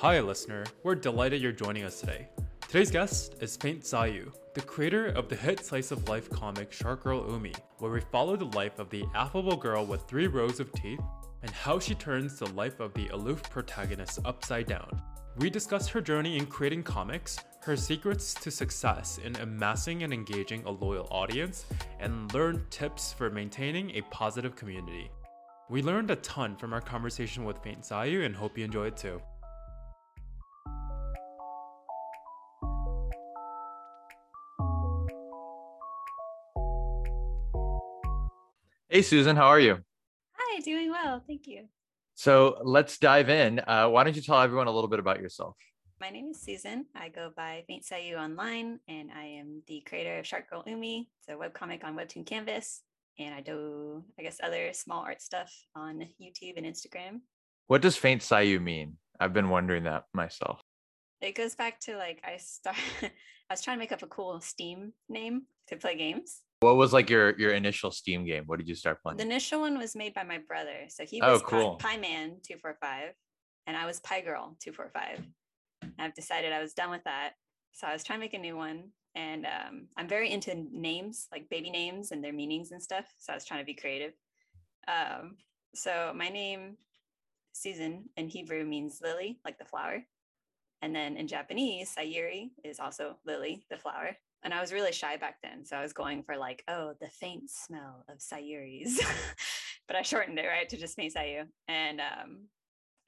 Hi, listener. We're delighted you're joining us today. Today's guest is Faint Sayu, the creator of the hit slice of life comic Shark Girl Umi, where we follow the life of the affable girl with three rows of teeth and how she turns the life of the aloof protagonist upside down. We discuss her journey in creating comics, her secrets to success in amassing and engaging a loyal audience, and learn tips for maintaining a positive community. We learned a ton from our conversation with Faint Sayu and hope you enjoy it too. Hey, Susan, how are you? Hi, doing well. Thank you. So let's dive in. Uh, why don't you tell everyone a little bit about yourself? My name is Susan. I go by Faint Sayu online, and I am the creator of Shark Girl Umi. It's a webcomic on Webtoon Canvas. And I do, I guess, other small art stuff on YouTube and Instagram. What does Faint Sayu mean? I've been wondering that myself. It goes back to like I start I was trying to make up a cool Steam name to play games. What was like your your initial Steam game? What did you start playing? The initial one was made by my brother. So he Oh, was cool. Pie, Man 245 and I was Pie Girl 245. And I've decided I was done with that. So I was trying to make a new one. And um, I'm very into names, like baby names and their meanings and stuff. So I was trying to be creative. Um, so my name, Susan, in Hebrew means lily, like the flower. And then in Japanese, Sayuri is also lily, the flower. And I was really shy back then. So I was going for like, oh, the faint smell of Sayuris. but I shortened it, right, to just Faint Sayu. And um,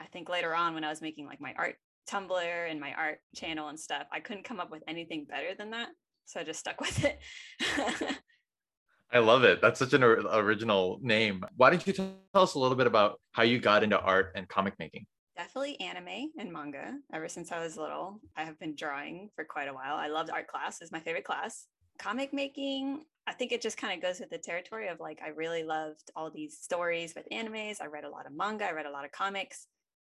I think later on when I was making like my art Tumblr and my art channel and stuff, I couldn't come up with anything better than that. So I just stuck with it. I love it. That's such an original name. Why don't you tell us a little bit about how you got into art and comic making? Definitely anime and manga. Ever since I was little, I have been drawing for quite a while. I loved art class; is my favorite class. Comic making, I think it just kind of goes with the territory of like I really loved all these stories with animes. I read a lot of manga. I read a lot of comics.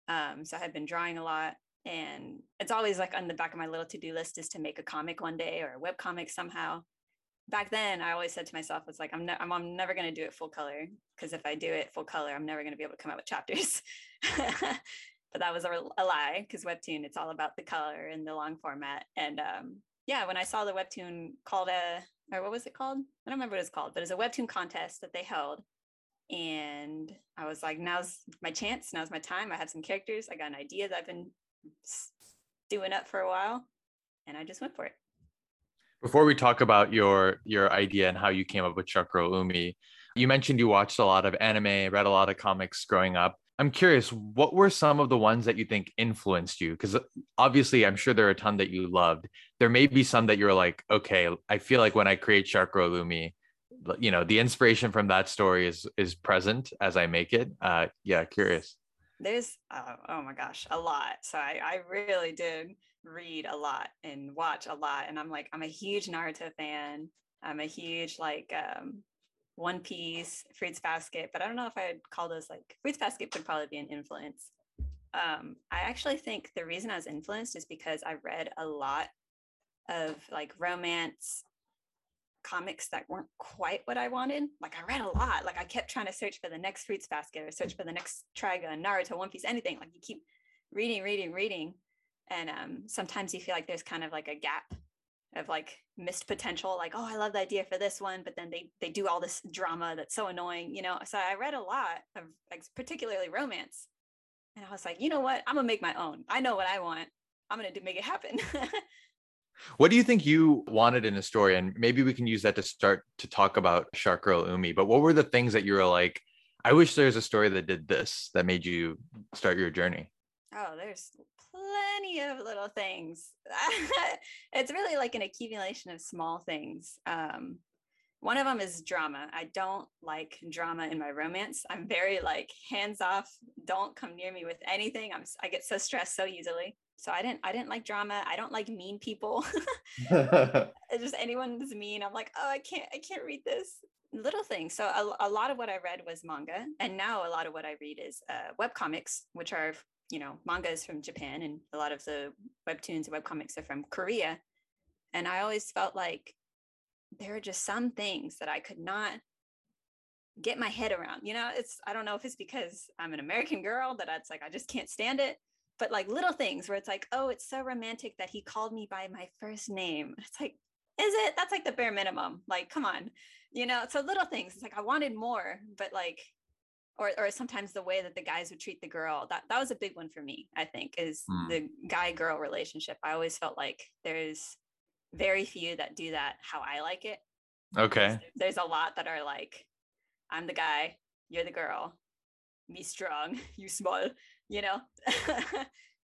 Um, so I had been drawing a lot, and it's always like on the back of my little to-do list is to make a comic one day or a web comic somehow. Back then, I always said to myself, "It's like I'm, ne- I'm, I'm never going to do it full color because if I do it full color, I'm never going to be able to come out with chapters." but that was a, a lie because webtoon it's all about the color and the long format and um, yeah when i saw the webtoon called a or what was it called i don't remember what it's called but it's a webtoon contest that they held and i was like now's my chance now's my time i have some characters i got an idea that i've been doing up for a while and i just went for it Before we talk about your your idea and how you came up with Girl Umi, you mentioned you watched a lot of anime, read a lot of comics growing up. I'm curious, what were some of the ones that you think influenced you? Because obviously, I'm sure there are a ton that you loved. There may be some that you're like, okay, I feel like when I create Shark Girl Umi, you know, the inspiration from that story is is present as I make it. Uh, yeah, curious. there's uh, oh my gosh a lot so I, I really did read a lot and watch a lot and i'm like i'm a huge naruto fan i'm a huge like um one piece fruits basket but i don't know if i'd call those like fruits basket would probably be an influence um i actually think the reason i was influenced is because i read a lot of like romance comics that weren't quite what I wanted. Like I read a lot. Like I kept trying to search for the next fruits basket or search for the next Trigun, Naruto, One Piece, anything. Like you keep reading, reading, reading. And um, sometimes you feel like there's kind of like a gap of like missed potential. Like, oh, I love the idea for this one, but then they they do all this drama that's so annoying, you know. So I read a lot of like particularly romance. And I was like, you know what? I'm gonna make my own. I know what I want. I'm gonna do make it happen. What do you think you wanted in a story? And maybe we can use that to start to talk about Shark Girl Umi. But what were the things that you were like, I wish there's a story that did this that made you start your journey? Oh, there's plenty of little things. it's really like an accumulation of small things. Um, one of them is drama. I don't like drama in my romance. I'm very like hands off. Don't come near me with anything. I'm I get so stressed so easily. So I didn't I didn't like drama. I don't like mean people. Just anyone that's mean. I'm like, oh, I can't I can't read this. Little things. So a, a lot of what I read was manga, and now a lot of what I read is uh, web comics, which are you know manga is from Japan, and a lot of the webtoons and webcomics are from Korea. And I always felt like there are just some things that I could not get my head around. You know, it's I don't know if it's because I'm an American girl that it's like I just can't stand it, but like little things where it's like, oh, it's so romantic that he called me by my first name. It's like, is it? That's like the bare minimum. Like, come on, you know. So little things. It's like I wanted more, but like, or or sometimes the way that the guys would treat the girl. That that was a big one for me. I think is Hmm. the guy girl relationship. I always felt like there's very few that do that how I like it. Okay. There's a lot that are like, I'm the guy, you're the girl, me strong, you small, you know?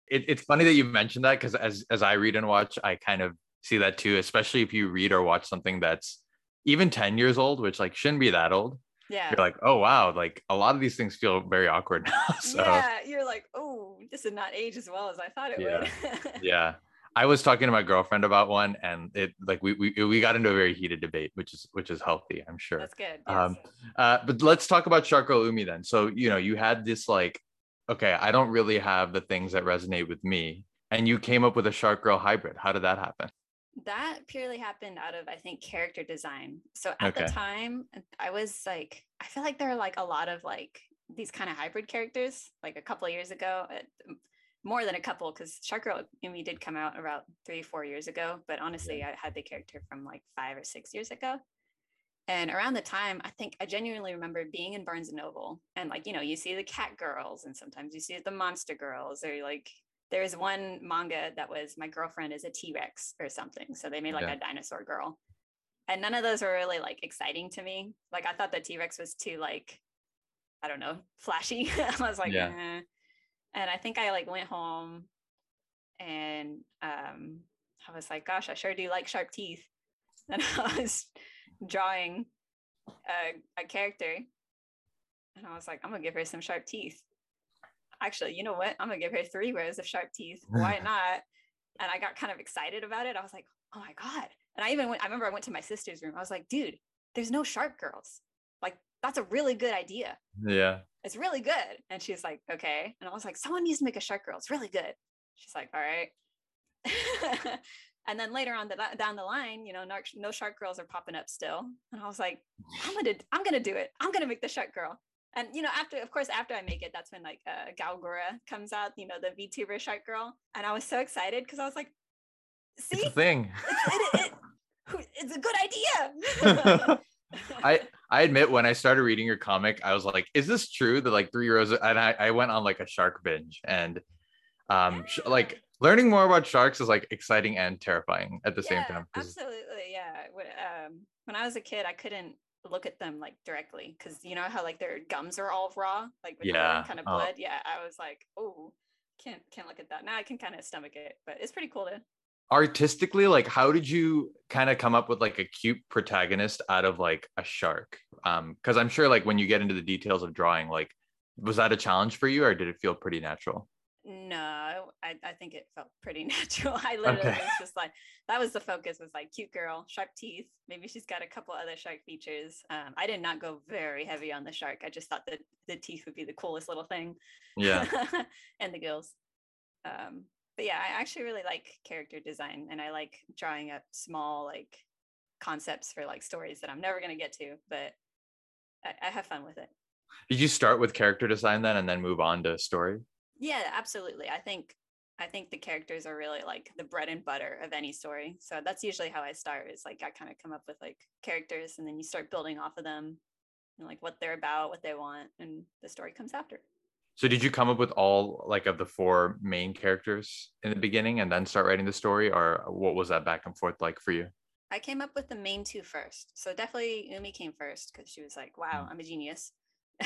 It, it's funny that you mentioned that because as as I read and watch, I kind of see that too. Especially if you read or watch something that's even ten years old, which like shouldn't be that old. Yeah. You're like, oh wow, like a lot of these things feel very awkward now. so yeah, you're like, oh, this did not age as well as I thought it Yeah. would. yeah i was talking to my girlfriend about one and it like we we, we got into a very heated debate which is which is healthy i'm sure That's good. Um, uh but let's talk about shark girl umi then so you know you had this like okay i don't really have the things that resonate with me and you came up with a shark girl hybrid how did that happen that purely happened out of I think character design. So at Okay. the time, I was like, I feel like there are like a lot of like these kind of hybrid characters. Like a couple of years ago, uh, more than a couple, because Shark Girl Umi did come out about three, four years ago. But honestly, I had the character from like five or six years ago. And around the time, I think I genuinely remember being in Barnes and Noble, and like you know, you see the cat girls, and sometimes you see the monster girls, or like there's one manga that was my girlfriend is a T-Rex or something. So they made like Yeah. a dinosaur girl. And none of those were really like exciting to me. Like I thought the T-Rex was too like, I don't know, flashy. I was like, Yeah. eh. and I think I like went home and um I was like, gosh, I sure do like sharp teeth. And I was drawing a, a character and I was like, I'm gonna give her some sharp teeth. Actually, you know what? I'm gonna give her three rows of sharp teeth. Why not? And I got kind of excited about it. I was like, oh my God. And I even went, I remember I went to my sister's room. I was like, dude, there's no sharp girls. Like, that's a really good idea. yeah It's really good. And she's like, okay. And I was like, someone needs to make a shark girl. It's really good. She's like, all right. and then later on the, down the line, you know, no, no shark girls are popping up still. And I was like, I'm gonna, I'm gonna do it. I'm gonna make the shark girl. And you know, after, of course, after I make it, that's when like uh, Gawr Gura comes out. You know, the VTuber shark girl. And I was so excited because I was like, see, it's a thing it, it, it, it's a good idea. I I admit when I started reading your comic, I was like, is this true that like three rows? And I, I went on like a shark binge and um sh- like learning more about sharks is like exciting and terrifying at the same time Absolutely, yeah. Um, when I was a kid, I couldn't look at them like directly because you know how like their gums are all raw, like with Yeah, kind of oh. blood. Yeah, I was like, oh, can't can't look at that. Now I can kind of stomach it, but it's pretty cool to. artistically like how did you kind of come up with like a cute protagonist out of like a shark um because i'm sure like when you get into the details of drawing like was that a challenge for you or did it feel pretty natural No, I, I think it felt pretty natural. I literally Okay. was just like, that was the focus. Was like cute girl, sharp teeth. Maybe she's got a couple other shark features. Um, I did not go very heavy on the shark. I just thought that the teeth would be the coolest little thing. yeah and the gills. Um, but yeah, I actually really like character design and I like drawing up small like concepts for like stories that I'm never gonna get to, but I, I have fun with it. did you start with character design then and then move on to story Yeah, absolutely. I think I think the characters are really like the bread and butter of any story. So that's usually how I start is like I kind of come up with like characters and then you start building off of them and like what they're about, what they want, and the story comes after. so did you come up with all like of the four main characters in the beginning and then start writing the story or what was that back and forth like for you I came up with the main two first. So definitely Umi came first because she was like, wow, Mm. I'm a genius.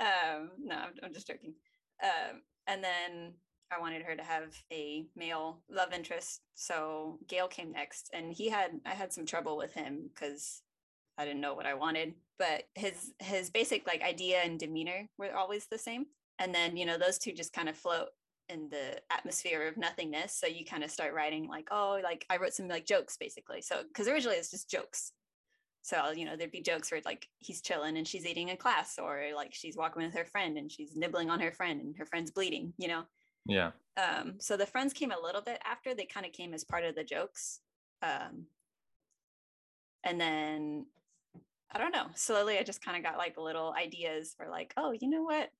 um, no, I'm, I'm just joking. Um, and then I wanted her to have a male love interest. So Gail came next. And he had, I had some trouble with him because I didn't know what I wanted. But his, his basic like idea and demeanor were always the same. And then, you know, those two just kind of float in the atmosphere of nothingness. So you kind of start writing like, oh, like I wrote some like jokes basically. So because originally it's just jokes. So you know there'd be jokes where like he's chilling and she's eating in class, or like she's walking with her friend and she's nibbling on her friend and her friend's bleeding. You know. yeah Um, so the friends came a little bit after. They kind of came as part of the jokes. Um, and then I don't know. Slowly, I just kind of got like little ideas for like, oh, you know what?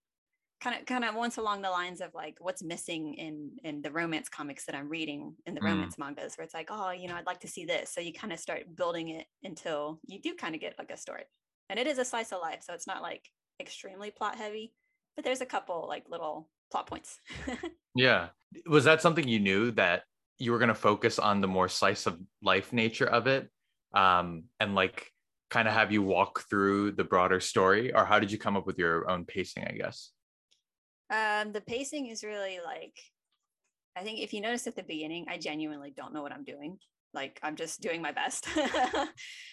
Kind of kind of once along the lines of like what's missing in in the romance comics that I'm reading in the Mm. romance mangas where it's like oh you know I'd like to see this so you kind of start building it until you do kind of get like a story and it is a slice of life so it's not like extremely plot heavy but there's a couple like little plot points Yeah. Was that something you knew that you were going to focus on the more slice of life nature of it? Um, and like kind of have you walk through the broader story? Or how did you come up with your own pacing, I guess? Um the pacing is really like I think if you notice at the beginning I genuinely don't know what I'm doing. Like I'm just doing my best.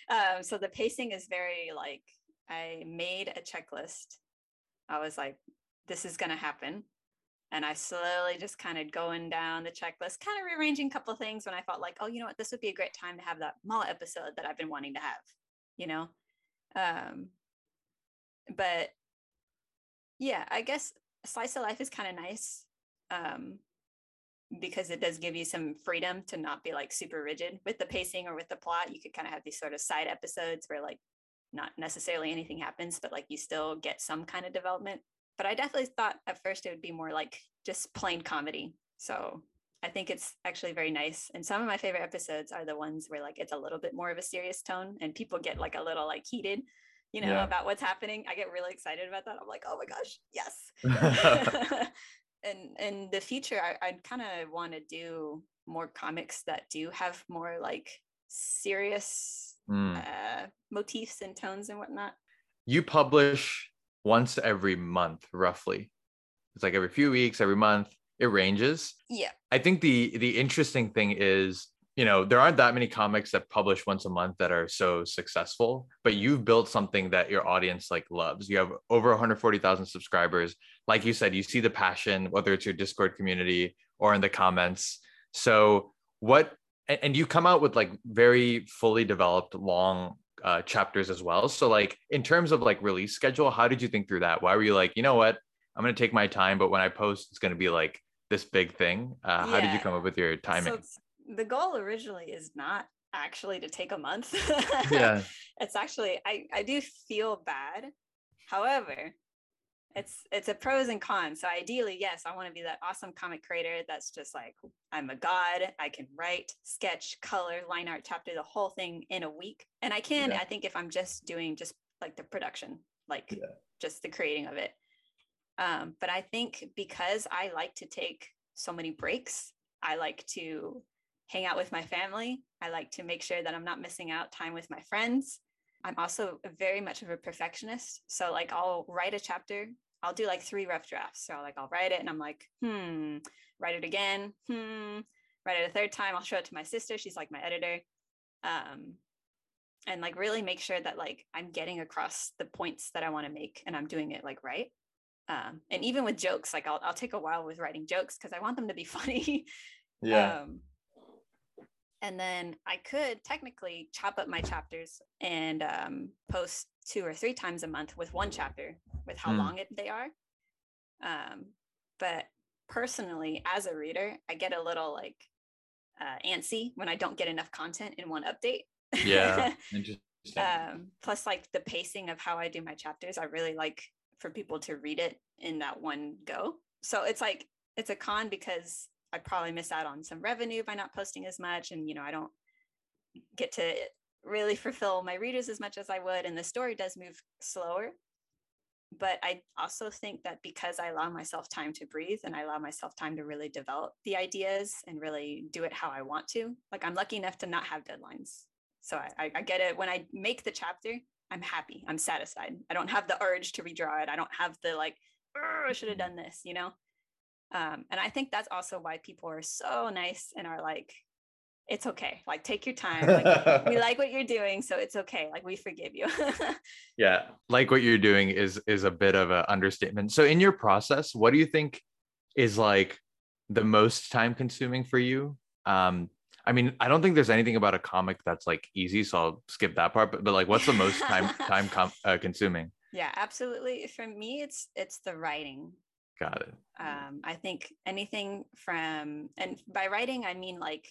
Um so the pacing is very like I made a checklist. I was like this is to happen. And I slowly just kind of going down the checklist, kind of rearranging a couple of things when I felt like, oh, you know what, this would be a great time to have that mall episode that I've been wanting to have, you know. Um, but yeah, I guess slice of life is kind of nice um, because it does give you some freedom to not be like super rigid with the pacing or with the plot. You could kind of have these sort of side episodes where like not necessarily anything happens, but like you still get some kind of development but I definitely thought at first it would be more like just plain comedy. So I think it's actually very nice. And some of my favorite episodes are the ones where like it's a little bit more of a serious tone and people get like a little like heated, you know, Yeah. about what's happening. I get really excited about that. I'm like, oh my gosh, yes. and in the future, I, I kind of want to do more comics that do have more like serious Mm. uh, motifs and tones and whatnot. You publish once every month, roughly. It's like every few weeks, every month. It ranges. Yeah. I think the the interesting thing is, you know, there aren't that many comics that publish once a month that are so successful, but you've built something that your audience like loves. You have over 140,000 subscribers. Like you said, you see the passion, whether it's your Discord community or in the comments. So, what and, you come out with like very fully developed long uh, chapters as well. So, like in terms of like release schedule, how did you think through that? Why were you like, you know what, I'm gonna take my time, but when I post, it's gonna be like this big thing. Uh, How did you come up with your timing? it's- the goal originally is not actually to take a month. yeah, it's actually I I do feel bad. However, it's it's a pros and cons. So ideally, yes, I want to be that awesome comic creator that's just like I'm a god. I can write, sketch, color, line art, chapter, the whole thing in a week. And I can, Yeah. I think if I'm just doing just like the production, like Yeah. just the creating of it. Um, but I think because I like to take so many breaks, I like to hang out with my family. I like to make sure that I'm not missing out time with my friends. I'm also very much of a perfectionist. So like I'll write a chapter, I'll do like three rough drafts. So like I'll write it and I'm like, hmm, write it again, hmm, write it a third time. I'll show it to my sister. She's like my editor. Um, and like really make sure that like I'm getting across the points that I want to make and I'm doing it like right. Um, and even with jokes, like I'll, I'll take a while with writing jokes because I want them to be funny. Yeah. Um, and then I could technically chop up my chapters and um, post two or three times a month with one chapter with how Mm. long it, they are. Um, but personally, as a reader, I get a little like uh, antsy when I don't get enough content in one update. yeah, interesting. um, plus, like the pacing of how I do my chapters, I really like for people to read it in that one go. So it's like it's a con because I probably miss out on some revenue by not posting as much, and you know I don't get to really fulfill my readers as much as I would, and the story does move slower. But I also think that because I allow myself time to breathe and I allow myself time to really develop the ideas and really do it how I want to, like I'm lucky enough to not have deadlines. So I, I, get it. When I make the chapter, I'm happy. I'm satisfied. I don't have the urge to redraw it. I don't have the like, "Urgh, I should have done this, you know? Um, and I think that's also why people are so nice and are like, it's okay. Like, take your time. Like, we like what you're doing, so it's okay. Like, we forgive you. yeah, like what you're doing is is a bit of an understatement. So in your process, what do you think is like the most time consuming for you? Um, I mean, I don't think there's anything about a comic that's like easy, so I'll skip that part. But, but like, what's the most time time com- uh, consuming? yeah, absolutely. For me, it's it's the writing. Got it. um, I think anything from, and by writing, I mean like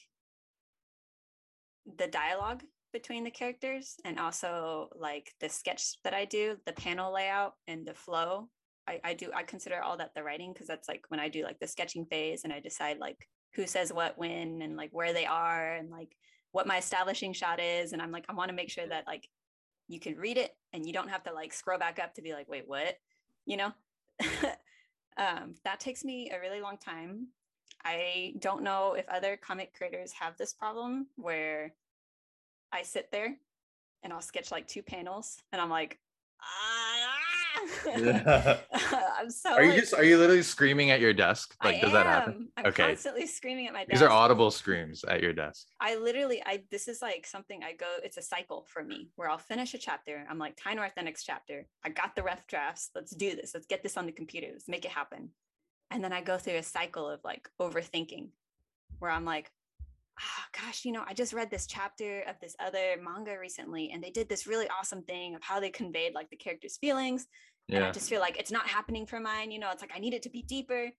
the dialogue between the characters and also like the sketch that I do, the panel layout and the flow. I, I do I consider all that the writing because that's like when I do like the sketching phase and I decide like who says what when and like where they are and like what my establishing shot is and I'm like I want to make sure that like you can read it and you don't have to like scroll back up to be like wait what you know um, that takes me a really long time. I don't know if other comic creators have this problem where I sit there and I'll sketch like two panels and I'm like ah Yeah. I'm so. Are you like- just are you literally screaming at your desk? Like I does that happen? I'm Okay. constantly screaming at my desk. These are audible screams at your desk. I literally, I this is like something I go. It's a cycle for me where I'll finish a chapter. I'm like, time write the next chapter. I got the rough drafts. Let's do this. Let's get this on the computer. Let's make it happen. And then I go through a cycle of like overthinking, where I'm like, oh, gosh, you know, I just read this chapter of this other manga recently, and they did this really awesome thing of how they conveyed like the characters' feelings and I Yeah. just feel like it's not happening for mine. You know, it's like I need it to be deeper.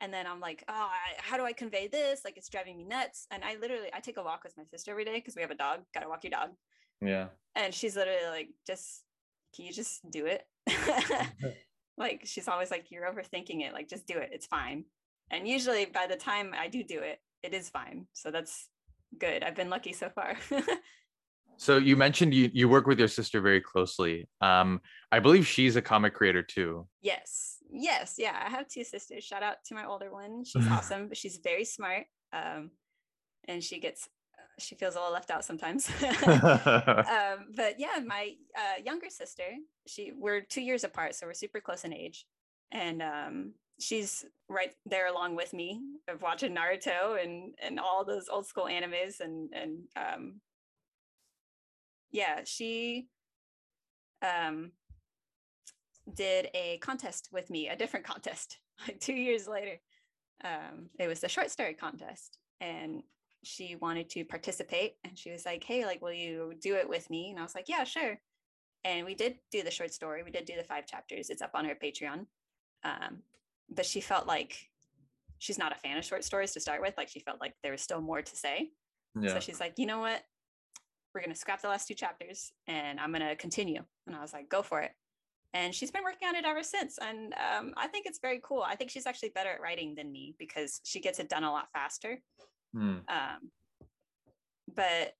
And then I'm like, oh, I, how do I convey this? Like it's driving me nuts. And I literally, I take a walk with my sister every day because we have a dog. Gotta walk your dog. Yeah. And she's literally like, just can you just do it? like she's always like, you're overthinking it. Like just do it. It's fine. And usually by the time I do do it, it is fine. So that's good. I've been lucky so far. So you mentioned you you work with your sister very closely. Um, I believe she's a comic creator too. Yes. Yes. Yeah. I have two sisters. Shout out to my older one. She's awesome, but she's very smart. Um, and she gets, she feels a little left out sometimes. um, but yeah, my uh, younger sister, she, we're two years apart, so we're super close in age. And um, she's right there along with me of watching Naruto and, and all those old school animes and, and um, yeah, she um, did a contest with me, a different contest, like two years later. Um, it was the short story contest, and she wanted to participate. And she was like, "Hey, like, will you do it with me?" And I was like, "Yeah, sure." And we did do the short story. We did do the five chapters. It's up on her Patreon. Um, but she felt like she's not a fan of short stories to start with. Like she felt like there was still more to say. Yeah. So she's like, you know what? We're going to scrap the last two chapters and I'm going to continue. And I was like, go for it. And she's been working on it ever since. And um, I think it's very cool. I think she's actually better at writing than me because she gets it done a lot faster. Hmm. Um, but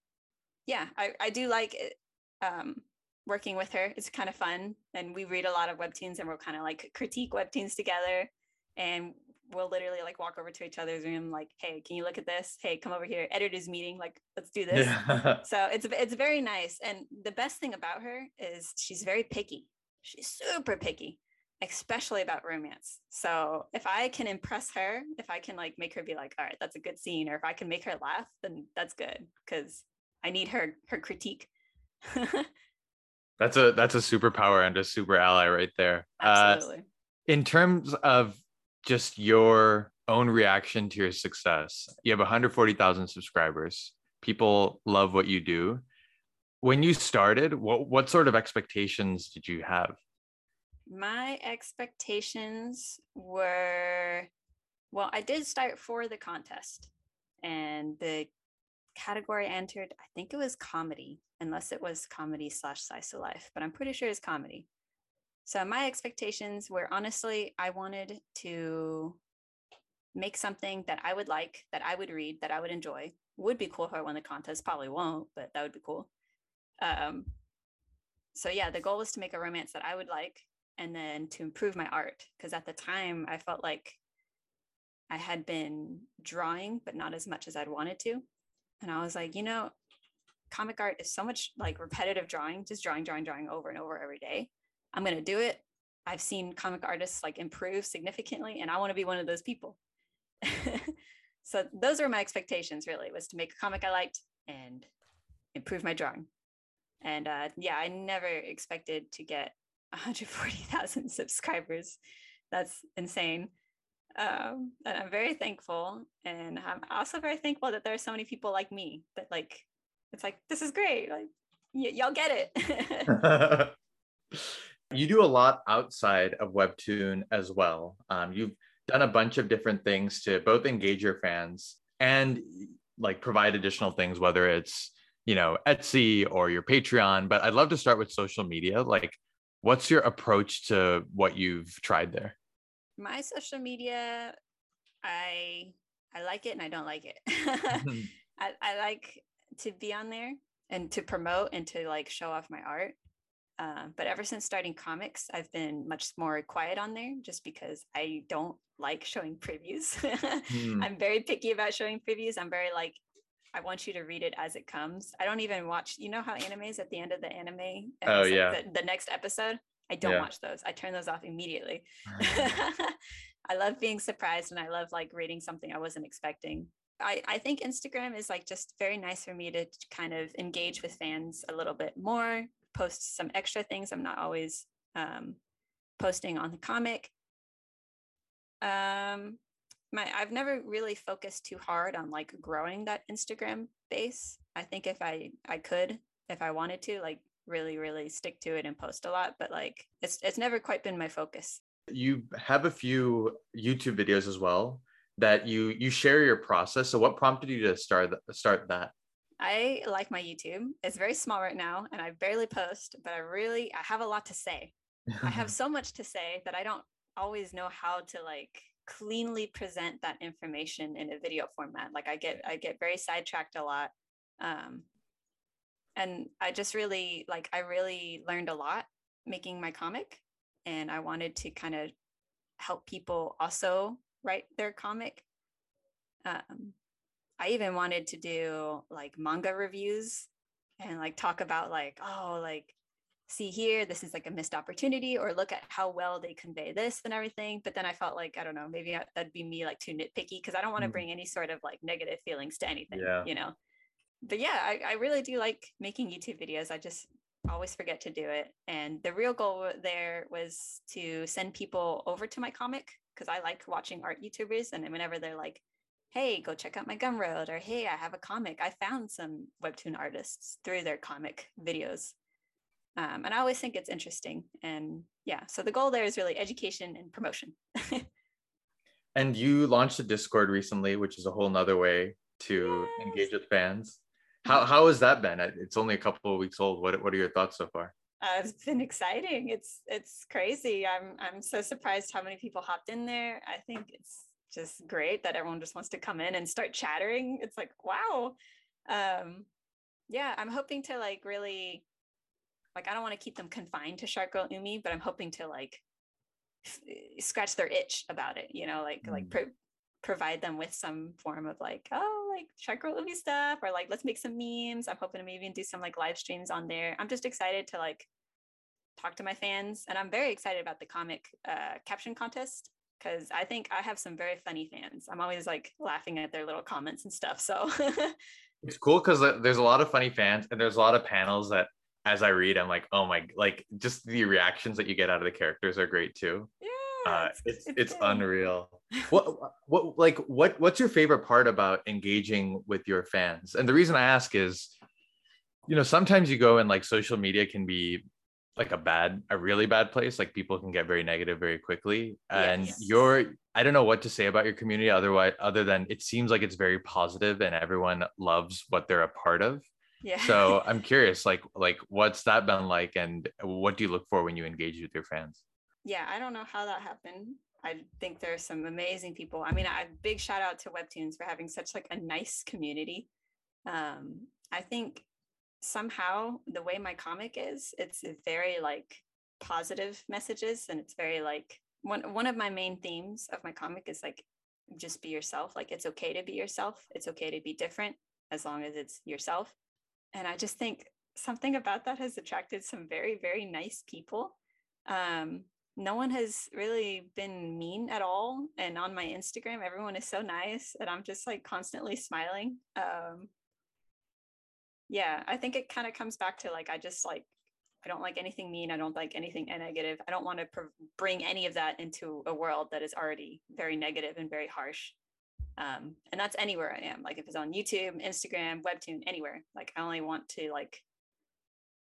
yeah, I, I do like it, um, working with her. It's kind of fun. And we read a lot of webtoons and we'll kind of like critique webtoons together. And we'll literally like walk over to each other's room, like, hey, can you look at this? Hey, come over here. Editors meeting. Like, let's do this. Yeah. So it's it's very nice. And the best thing about her is she's very picky. She's super picky, especially about romance. So if I can impress her, if I can like make her be like, all right, that's a good scene, or if I can make her laugh, then that's good because I need her her critique. That's a that's a superpower and a super ally right there. Uh, Absolutely. in terms of just your own reaction to your success, you have 140,000 subscribers. People love what you do. When you started, what what sort of expectations did you have? My expectations were well, I did start for the contest, and the category entered, I think it was comedy, unless it was comedy slash slice of life, but I'm pretty sure it's comedy. So my expectations were honestly, I wanted to make something that I would like, that I would read, that I would enjoy. Would be cool if I won the contest. Probably won't, but that would be cool. Um, so yeah, the goal was to make a romance that I would like, and then to improve my art. Because at the time, I felt like I had been drawing, but not as much as I'd wanted to. And I was like, you know, comic art is so much like repetitive drawing, just drawing, drawing, drawing over and over every day. I'm going to do it. I've seen comic artists like improve significantly, and I want to be one of those people. so those were my expectations really was to make a comic I liked and improve my drawing. And uh, yeah, I never expected to get 140,000 subscribers. That's insane. Um, and I'm very thankful. And I'm also very thankful that there are so many people like me that like, it's like, this is great. Like, y- y'all get it. you do a lot outside of Webtoon as well. Um, you've done a bunch of different things to both engage your fans and like provide additional things, whether it's you know Etsy or your Patreon. But I'd love to start with social media. Like, what's your approach to what you've tried there? My social media, I I like it and I don't like it. I, I like to be on there and to promote and to like show off my art. Uh, but ever since starting comics, I've been much more quiet on there just because I don't like showing previews. mm. I'm very picky about showing previews. I'm very like, I want you to read it as it comes. I don't even watch, you know how anime is at the end of the anime? Oh, yeah. The, the, next episode. I don't yeah. watch those. I turn those off immediately. I love being surprised and I love like reading something I wasn't expecting. I, I think Instagram is like just very nice for me to kind of engage with fans a little bit more, post some extra things. I'm not always um, posting on the comic. Um, my I've never really focused too hard on like growing that Instagram base. I think if I I could, if I wanted to, like really really stick to it and post a lot, but like it's it's never quite been my focus. You have a few YouTube videos as well that you you share your process. So what prompted you to start start that? I like my YouTube. It's very small right now and I barely post, but I really I have a lot to say. I have so much to say that I don't always know how to like cleanly present that information in a video format. Like I get I get very sidetracked a lot. Um and I just really like I really learned a lot making my comic and I wanted to kind of help people also write their comic. Um, I even wanted to do like manga reviews and like talk about like, oh, like, see here, this is like a missed opportunity, or look at how well they convey this and everything. But then I felt like, I don't know, maybe that'd be me like too nitpicky because I don't want to mm. bring any sort of like negative feelings to anything, yeah. you know? But yeah, I, I really do like making YouTube videos. I just always forget to do it. And the real goal there was to send people over to my comic because I like watching art YouTubers. And whenever they're like, hey, go check out my Gumroad, or hey, I have a comic, I found some webtoon artists through their comic videos. Um, and I always think it's interesting. And yeah, so the goal there is really education and promotion. and you launched a Discord recently, which is a whole nother way to yes. engage with fans. How, how has that been? It's only a couple of weeks old. What, what are your thoughts so far? uh, it's been exciting. It's it's crazy. I'm I'm so surprised how many people hopped in there. I think it's just great that everyone just wants to come in and start chattering. It's like wow. Um, yeah, I'm hoping to like really like I don't want to keep them confined to Shark Girl Umi, but I'm hoping to like f- scratch their itch about it. You know, like mm. like pro- provide them with some form of like oh like Shark Girl Umi stuff or like let's make some memes. I'm hoping to maybe do some like live streams on there. I'm just excited to like talk to my fans. And I'm very excited about the comic uh, caption contest because I think I have some very funny fans. I'm always like laughing at their little comments and stuff. So it's cool because there's a lot of funny fans and there's a lot of panels that as I read, I'm like, oh my, like just the reactions that you get out of the characters are great too. Yeah. Uh, it's it's, it's unreal. what what like what what's your favorite part about engaging with your fans? And the reason I ask is, you know, sometimes you go and like social media can be like a bad a really bad place like people can get very negative very quickly and yes. you're i don't know what to say about your community otherwise other than it seems like it's very positive and everyone loves what they're a part of. Yeah. So i'm curious like like what's that been like and what do you look for when you engage with your fans? Yeah i don't know how that happened. I think there's some amazing people. I mean a big shout out to webtoons for having such like a nice community. Um i think somehow the way my comic is, it's very like positive messages and it's very like one one of my main themes of my comic is like just be yourself. Like it's okay to be yourself. It's okay to be different as long as it's yourself. And I just think something about that has attracted some very, very nice people. Um, no one has really been mean at all. And on my Instagram, everyone is so nice and I'm just like constantly smiling. Um, yeah i think it kind of comes back to like i just like i don't like anything mean i don't like anything negative. I don't want to pr- bring any of that into a world that is already very negative and very harsh. Um, and that's anywhere i am like if it's on youtube instagram webtoon anywhere. Like i only want to like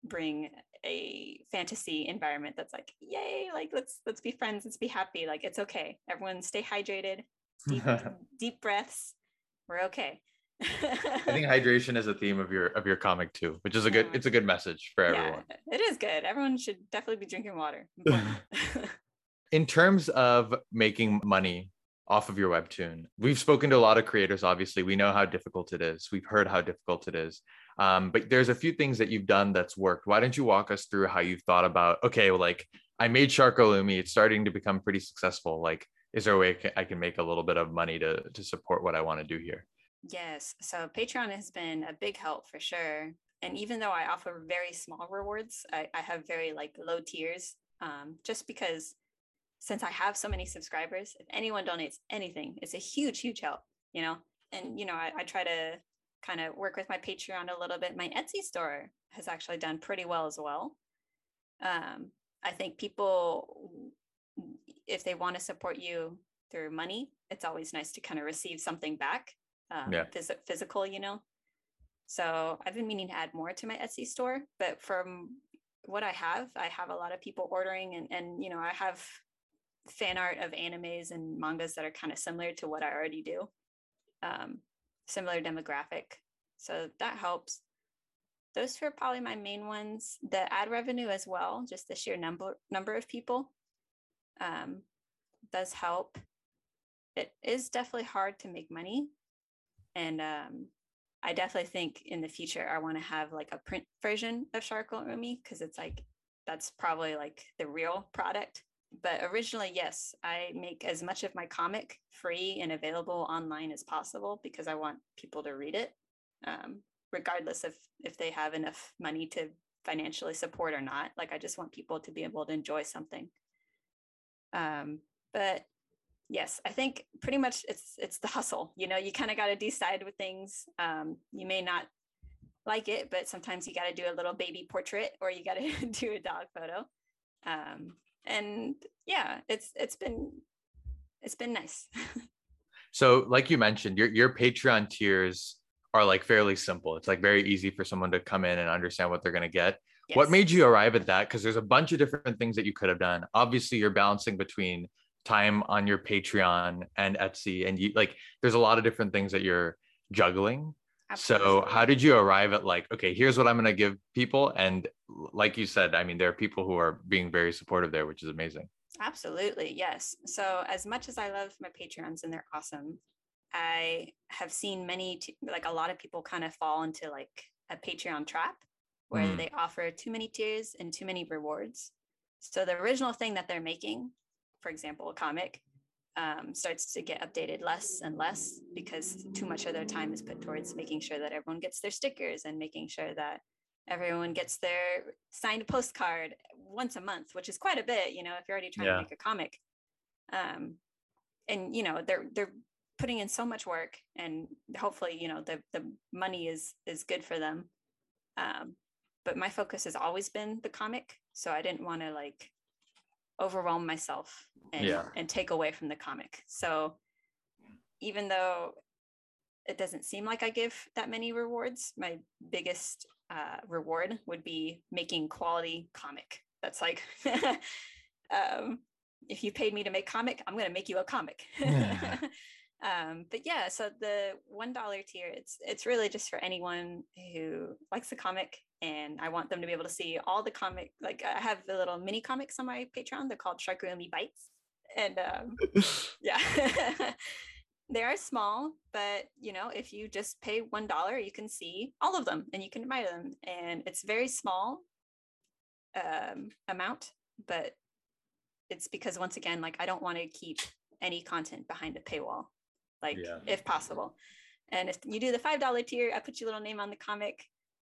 bring a fantasy environment that's like yay like let's let's be friends let's be happy like it's okay. Everyone stay hydrated deep deep breaths we're okay I think hydration is a theme of your of your comic too, which is a good it's a good message for everyone. Yeah, it is good. Everyone should definitely be drinking water. In terms of making money off of your webtoon, we've spoken to a lot of creators. Obviously, we know how difficult it is. We've heard how difficult it is. Um, but there's a few things that you've done that's worked. Why don't you walk us through how you've thought about? Okay, well, like I made Shark Girl Umi. It's starting to become pretty successful. Like, is there a way I can make a little bit of money to to support what I want to do here? Yes. So Patreon has been a big help for sure. And even though I offer very small rewards, I, I have very like low tiers. Um, just because since I have so many subscribers, if anyone donates anything, it's a huge, huge help, you know? And you know, I, I try to kind of work with my Patreon a little bit. My Etsy store has actually done pretty well as well. Um, I think people if they want to support you through money, it's always nice to kind of receive something back um, Yeah. phys- physical, you know. So I've been meaning to add more to my Etsy store, but from what I have, I have a lot of people ordering, and and you know I have fan art of animes and mangas that are kind of similar to what I already do, um, similar demographic, so that helps. Those two are probably my main ones. The ad revenue as well, just the sheer number number of people, um, does help. It is definitely hard to make money, and um, I definitely think in the future I want to have like a print version of Shark Girl Umi because it's like that's probably like the real product. But originally, yes, I make as much of my comic free and available online as possible because I want people to read it, um, regardless of if they have enough money to financially support or not. Like I just want people to be able to enjoy something. Um, but yes i think pretty much it's it's the hustle you know you kind of got to decide with things um you may not like it but sometimes you got to do a little baby portrait or you got to do a dog photo um and yeah it's it's been it's been nice So, like you mentioned, your your Patreon tiers are like fairly simple. It's like very easy for someone to come in and understand what they're going to get. What made you arrive at that? Because there's a bunch of different things that you could have done. Obviously, you're balancing between time on your Patreon and Etsy, and you like there's a lot of different things that you're juggling. So, how did you arrive at like, okay, here's what I'm going to give people? And like you said, I mean, there are people who are being very supportive there, which is amazing. Absolutely, yes. So as much as I love my Patreons and they're awesome, I have seen many, t- like a lot of people kind of fall into like a Patreon trap where Mm. they offer too many tiers and too many rewards. So the original thing that they're making, for example, a comic, um, starts to get updated less and less because too much of their time is put towards making sure that everyone gets their stickers and making sure that everyone gets their signed postcard once a month, which is quite a bit, you know, if you're already trying Yeah. to make a comic. Um, and you know, they're they're putting in so much work and hopefully, you know, the the money is is good for them. Um, but my focus has always been the comic. So I didn't want to like overwhelm myself and, Yeah. and take away from the comic. So even though it doesn't seem like I give that many rewards, my biggest uh, reward would be making quality comic. That's like, um, if you paid me to make comic, I'm going to make you a comic. Um, but yeah, so the one dollar tier, it's it's really just for anyone who likes the comic, and I want them to be able to see all the comic. Like I have the little mini comics on my Patreon. They're called Shark Girl Umi Bites, and um, yeah. they are small, but you know, if you just pay one dollar, you can see all of them and you can admire them. And it's very small um, amount, but it's because once again, like I don't want to keep any content behind a paywall, like Yeah. if possible. And if you do the five dollar tier, I put your little name on the comic.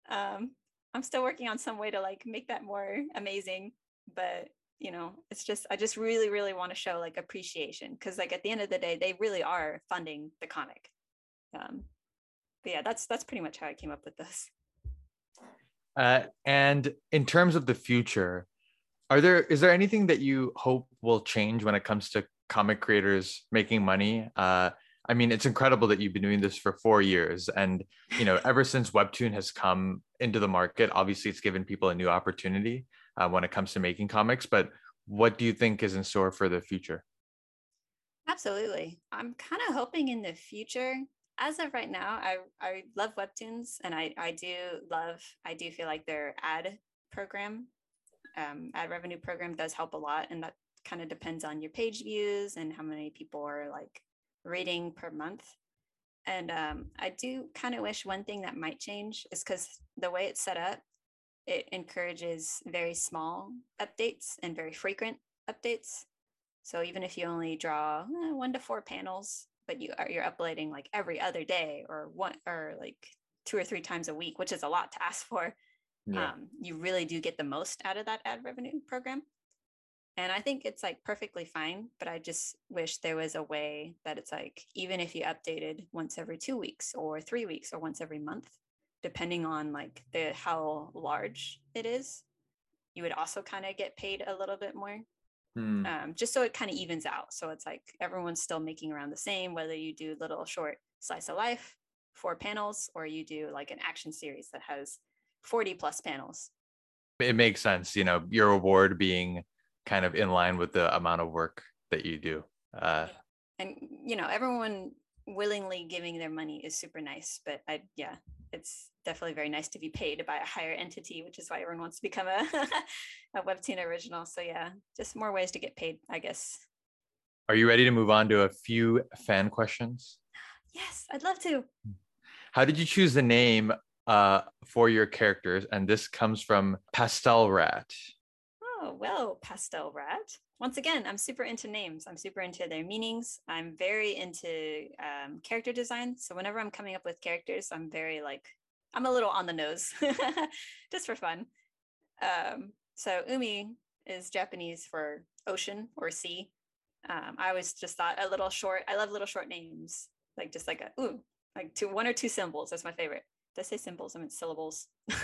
Um, I'm still working on some way to like make that more amazing, but you know it's just i just really really want to show like appreciation because like at the end of the day they really are funding the comic um but yeah that's that's pretty much how i came up with this Uh, and in terms of the future, are there is there anything that you hope will change when it comes to comic creators making money? Uh, I mean, it's incredible that you've been doing this for four years, and you know, ever since Webtoon has come into the market, obviously it's given people a new opportunity uh, when it comes to making comics. But what do you think is in store for the future? absolutely i'm kind of hoping in the future as of right now, I I love webtoons, and I I do love. I do feel like their ad program, um, ad revenue program does help a lot, and that kind of depends on your page views and how many people are like reading per month. And um, I do kind of wish one thing that might change is because the way it's set up, it encourages very small updates and very frequent updates. So even if you only draw eh, one to four panels, but you are you're uploading like every other day or one or like two or three times a week, which is a lot to ask for, yeah. um, you really do get the most out of that ad revenue program. And I think it's like perfectly fine, but I just wish there was a way that it's like, even if you updated once every two weeks or three weeks or once every month, depending on like the how large it is, you would also kind of get paid a little bit more. Hmm. Um, just so it kind of evens out. So it's like everyone's still making around the same, whether you do little short slice of life, four panels, or you do like an action series that has 40 plus panels. It makes sense, you know, your reward being kind of in line with the amount of work that you do. Uh, and you know, everyone willingly giving their money is super nice, but I yeah, it's definitely very nice to be paid by a higher entity, which is why everyone wants to become a a webtoon original. So yeah, just more ways to get paid, I guess. Are you ready to move on to a few fan questions? Yes, I'd love to. How did you choose the name uh, for your characters? And this comes from Pastel Rat. Oh, well, Pastel Rat. Once again, I'm super into names. I'm super into their meanings. I'm very into um, character design. So whenever I'm coming up with characters, I'm very like, I'm a little on the nose just for fun. Um, so Umi is Japanese for ocean or sea. Um, I always just thought a little short. I love little short names, like just like a ooh, like two one or two symbols. That's my favorite. Did I say symbols? I meant syllables.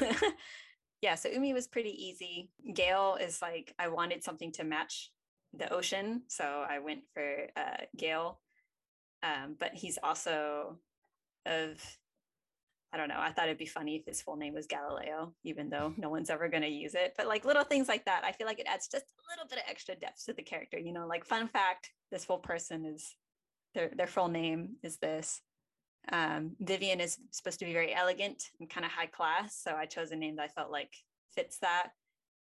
yeah, so Umi was pretty easy. Gale is like I wanted something to match the ocean, so I went for uh, Gale. Um, but he's also of I don't know. I thought it'd be funny if his full name was Galileo, even though no one's ever going to use it. But like little things like that, I feel like it adds just a little bit of extra depth to the character. You know, like fun fact: this full person is their their full name is this. Um, Vivian is supposed to be very elegant and kind of high class, so I chose a name that I felt like fits that.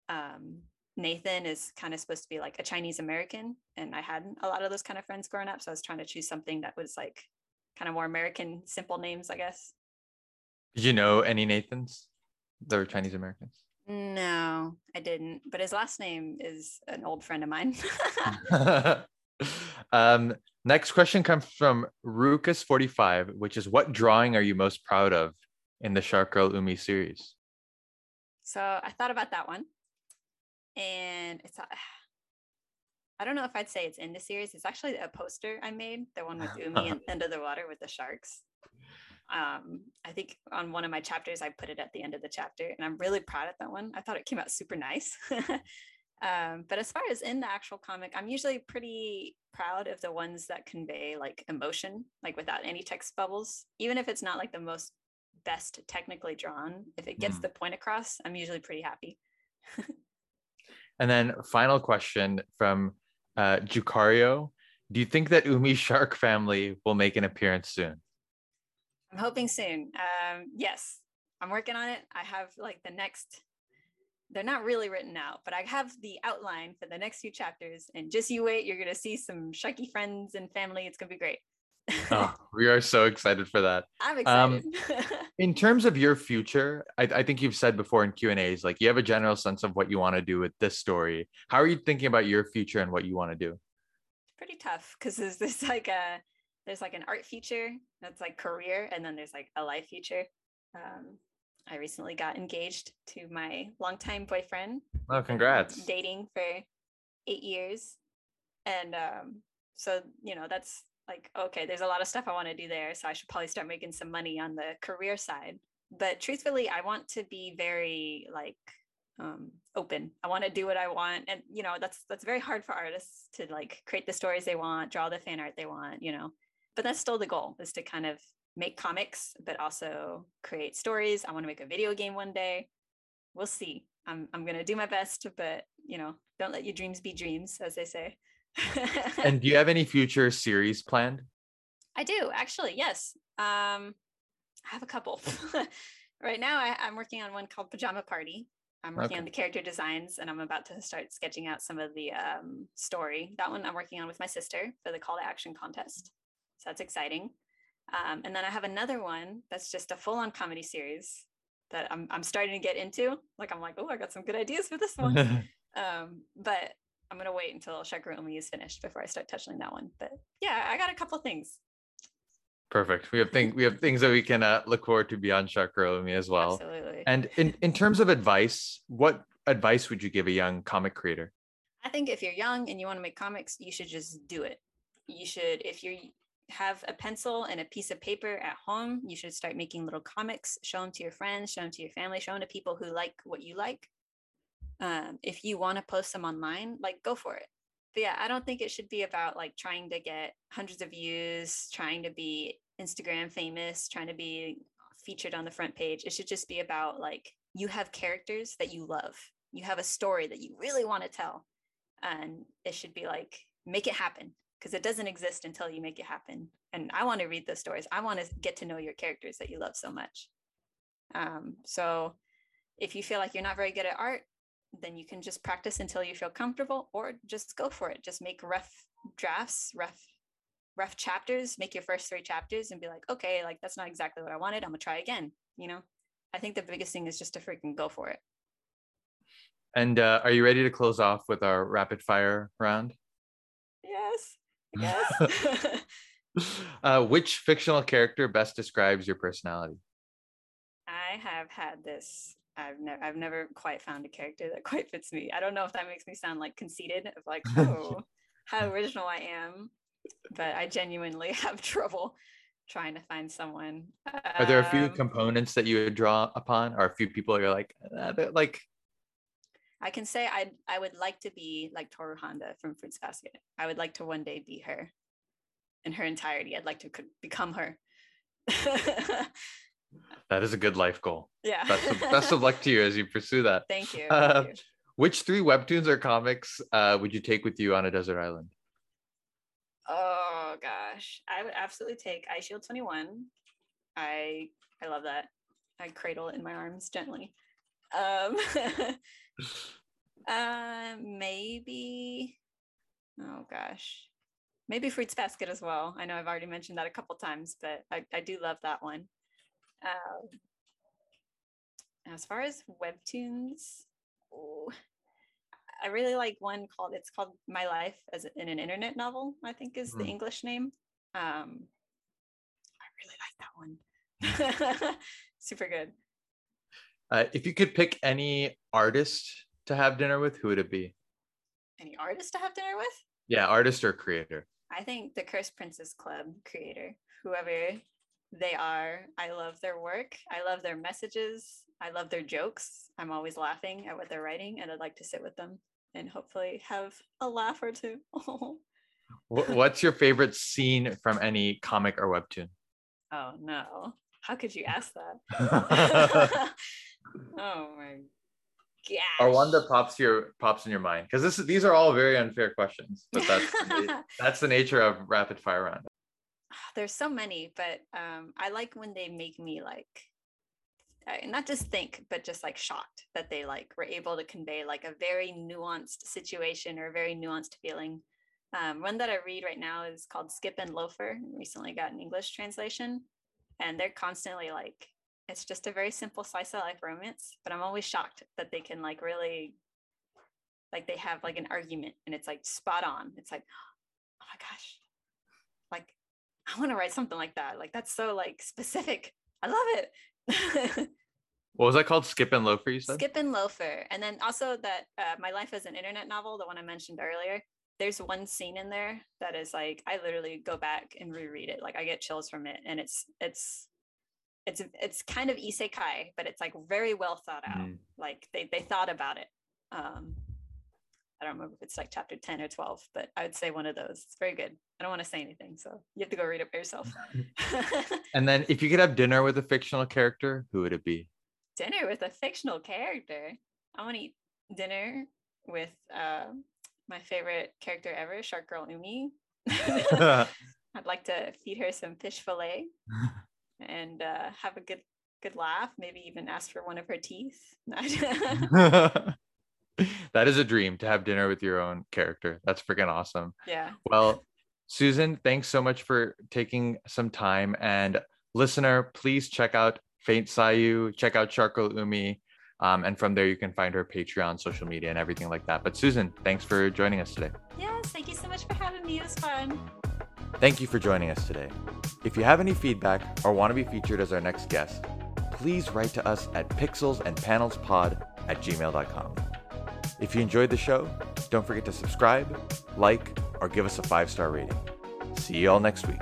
Um, Nathan is kind of supposed to be like a Chinese American, and I had a lot of those kind of friends growing up, so I was trying to choose something that was like kind of more American, simple names, I guess. Did you know any Nathans that were Chinese Americans? No, I didn't. But his last name is an old friend of mine. um, next question comes from Rukus45, which is what drawing are you most proud of in the Shark Girl Umi series? So I thought about that one. And it's I don't know if I'd say it's in the series. It's actually a poster I made, the one with Umi and Under the Water with the sharks um, I think on one of my chapters, I put it at the end of the chapter, and I'm really proud of that one. I thought it came out super nice. um, but as far as in the actual comic, I'm usually pretty proud of the ones that convey like emotion, like without any text bubbles, even if it's not like the most best technically drawn. If it gets mm. the point across, I'm usually pretty happy. and then final question from uh, Jucario. Do you think that Umi Shark family will make an appearance soon? I'm hoping soon. Um, yes, I'm working on it. I have like the next, they're not really written out, but I have the outline for the next few chapters. And just you wait, you're going to see some Sharky friends and family. It's going to be great. oh, we are so excited for that. I'm um, excited. Um, in terms of your future, I, I, think you've said before in Q and A's, like you have a general sense of what you want to do with this story. How are you thinking about your future and what you want to do? It's Pretty tough because there's this like a there's like an art feature that's like career and then there's like a life feature um, i recently got engaged to my longtime boyfriend. Oh congrats. Dating for eight years. And um, so you know that's like okay there's a lot of stuff i want to do there so i should probably start making some money on the career side. But truthfully i want to be very like um, open. I want to do what i want and you know that's that's very hard for artists to like create the stories they want draw the fan art they want you know? But that's still the goal is to kind of make comics but also create stories i want to make a video game one day we'll see i'm, I'm going to do my best but you know don't let your dreams be dreams as they say and do you have any future series planned i do actually yes Um, I have a couple. right now, I, I'm working on one called Pajama Party. I'm working Okay. on the character designs, and I'm about to start sketching out some of the um, story. That one I'm working on with my sister for the call to action contest. So that's exciting. Um, and then I have another one that's just a full on comedy series that I'm, I'm starting to get into. Like, I'm like, oh, I got some good ideas for this one. um, but I'm going to wait until Shark Girl Umi is finished before I start touching that one. But yeah, I got a couple things. Perfect. We have things we have things that we can uh, look forward to beyond Shark Girl Umi as well. Absolutely. And in, in terms of advice, what advice would you give a young comic creator? I think if you're young and you want to make comics, you should just do it. You should, if you have a pencil and a piece of paper at home, you should start making little comics, show them to your friends, show them to your family, show them to people who like what you like. Um, if you want to post them online, like go for it. But yeah, I don't think it should be about like trying to get hundreds of views, trying to be Instagram famous, trying to be featured on the front page. It should just be about like you have characters that you love. You have a story that you really want to tell and it should be like make it happen because it doesn't exist until you make it happen. And i want to read those stories. I want to get to know your characters that you love so much. Um, so if you feel like you're not very good at art then you can just practice until you feel comfortable or just go for it. Just make rough drafts rough rough chapters. Make your first three chapters and be like okay like that's not exactly what i wanted. I'm gonna try again you know? I think the biggest thing is just to freaking go for it. And uh, are you ready to close off with our rapid fire round? yes yes uh, which fictional character best describes your personality? I have had this. I've never I've never quite found a character that quite fits me. I don't know if that makes me sound like conceited of like, oh, how original I am. But I genuinely have trouble trying to find someone. Are there a few Um, components that you would draw upon, or a few people you're like, uh, like, I can say I I would like to be like Tohru Honda from Fruits Basket. I would like to one day be her in her entirety. I'd like to become her. that is a good life goal. yeah. Best of, best of luck to you as you pursue that. Thank you. Uh, Thank you. Which three webtoons or comics uh, would you take with you on a desert island? Oh gosh, I would absolutely take Eyeshield 21. I I love that. I cradle it in my arms gently. Um uh maybe oh gosh. Maybe Fruits Basket as well. I know I've already mentioned that a couple times, but I, I do love that one. Um as far as webtoons, oh, I really like one called it's called My Life as in an internet novel, I think is the Hmm. English name. Um I really like that one. Super good. Uh, if you could pick any artist to have dinner with, who would it be? Any artist to have dinner with? Yeah, artist or creator. I think the Cursed Princess Club creator, whoever they are, I love their work. I love their messages. I love their jokes. I'm always laughing at what they're writing, and I'd like to sit with them and hopefully have a laugh or two. What's your favorite scene from any comic or webtoon? oh no. How could you ask that? oh my gosh. or one that pops your pops in your mind because this is these are all very unfair questions but that's the that's the nature of rapid fire round there's so many but um i like when they make me like uh, not just think but just like shocked that they like were able to convey like a very nuanced situation or a very nuanced feeling um, one that i read right now is called skip and loafer recently got an english translation and they're constantly like it's just a very simple slice of life romance but i'm always shocked that they can like really like they have like an argument and it's like spot on it's like oh my gosh like I want to write something like that. Like that's so like specific. I love it. what was that called skip and loafer you said Skip and Loafer, and then also that uh, my life as an internet novel, the one I mentioned earlier. There's one scene in there that is like I literally go back and reread it. Like I get chills from it, and it's it's it's it's kind of isekai, but it's like very well thought out. Mm. Like they they thought about it. Um, I don't remember if it's like chapter ten or twelve, but I would say one of those. It's very good. I don't want to say anything, so you have to go read it by yourself. and then if you could have dinner with a fictional character who would it be dinner with a fictional character. I want to eat dinner with uh, my favorite character ever, Shark Girl Umi. I'd like to feed her some fish fillet and uh, have a good good laugh. Maybe even ask for one of her teeth. that is a dream to have dinner with your own character. That's freaking awesome. yeah. Well, Susan, thanks so much for taking some time. And listener, please check out Faint Sayu, check out Shark Girl Umi. Um, and from there, you can find her Patreon, social media, and everything like that. But Susan, thanks for joining us today. Yes. Thank you so much for having me. It was fun. Thank you for joining us today. If you have any feedback or want to be featured as our next guest, please write to us at pixelsandpanelspod at gmail.com. If you enjoyed the show, don't forget to subscribe, like, or give us a five star rating. See you all next week.